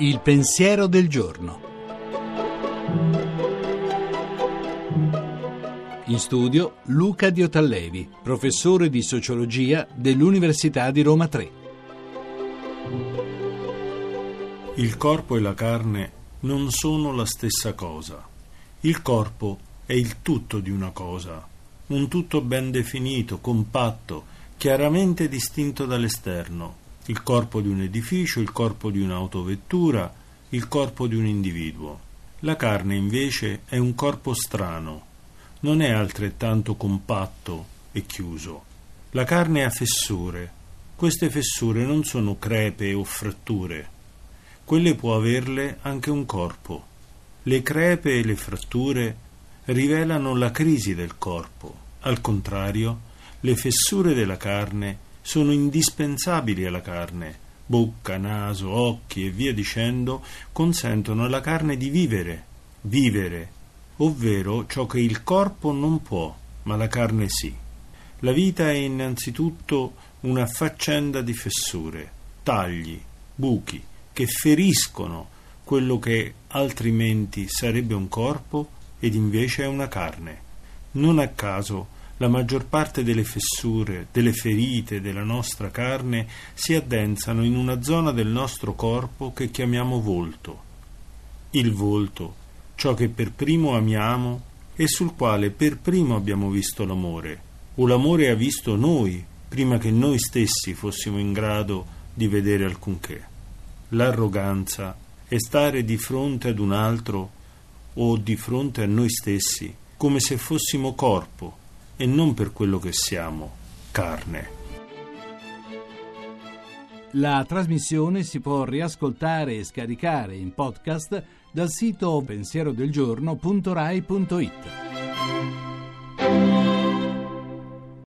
Il pensiero del giorno. In studio Luca Diotallevi, professore di sociologia dell'Università di Roma 3. Il corpo e la carne non sono la stessa cosa. Il corpo è il tutto di una cosa, un tutto ben definito, compatto, chiaramente distinto dall'esterno, il corpo di un edificio, il corpo di un'autovettura, il corpo di un individuo. La carne invece è un corpo strano, non è altrettanto compatto e chiuso. La carne ha fessure. Queste fessure non sono crepe o fratture. Quelle può averle anche un corpo. Le crepe e le fratture rivelano la crisi del corpo. Al contrario, le fessure della carne sono indispensabili alla carne. Bocca, naso, occhi e via dicendo consentono alla carne di vivere, vivere, ovvero ciò che il corpo non può, ma la carne sì. La vita è innanzitutto una faccenda di fessure, tagli, buchi, che feriscono quello che altrimenti sarebbe un corpo ed invece è una carne. Non a caso la maggior parte delle fessure, delle ferite della nostra carne si addensano in una zona del nostro corpo che chiamiamo volto. Il volto ciò che per primo amiamo e sul quale per primo abbiamo visto l'amore, o l'amore ha visto noi prima che noi stessi fossimo in grado di vedere alcunché. L'arroganza è stare di fronte ad un altro o di fronte a noi stessi come se fossimo corpo e non per quello che siamo, carne. La trasmissione si può riascoltare e scaricare in podcast dal sito pensierodelgiorno.rai.it.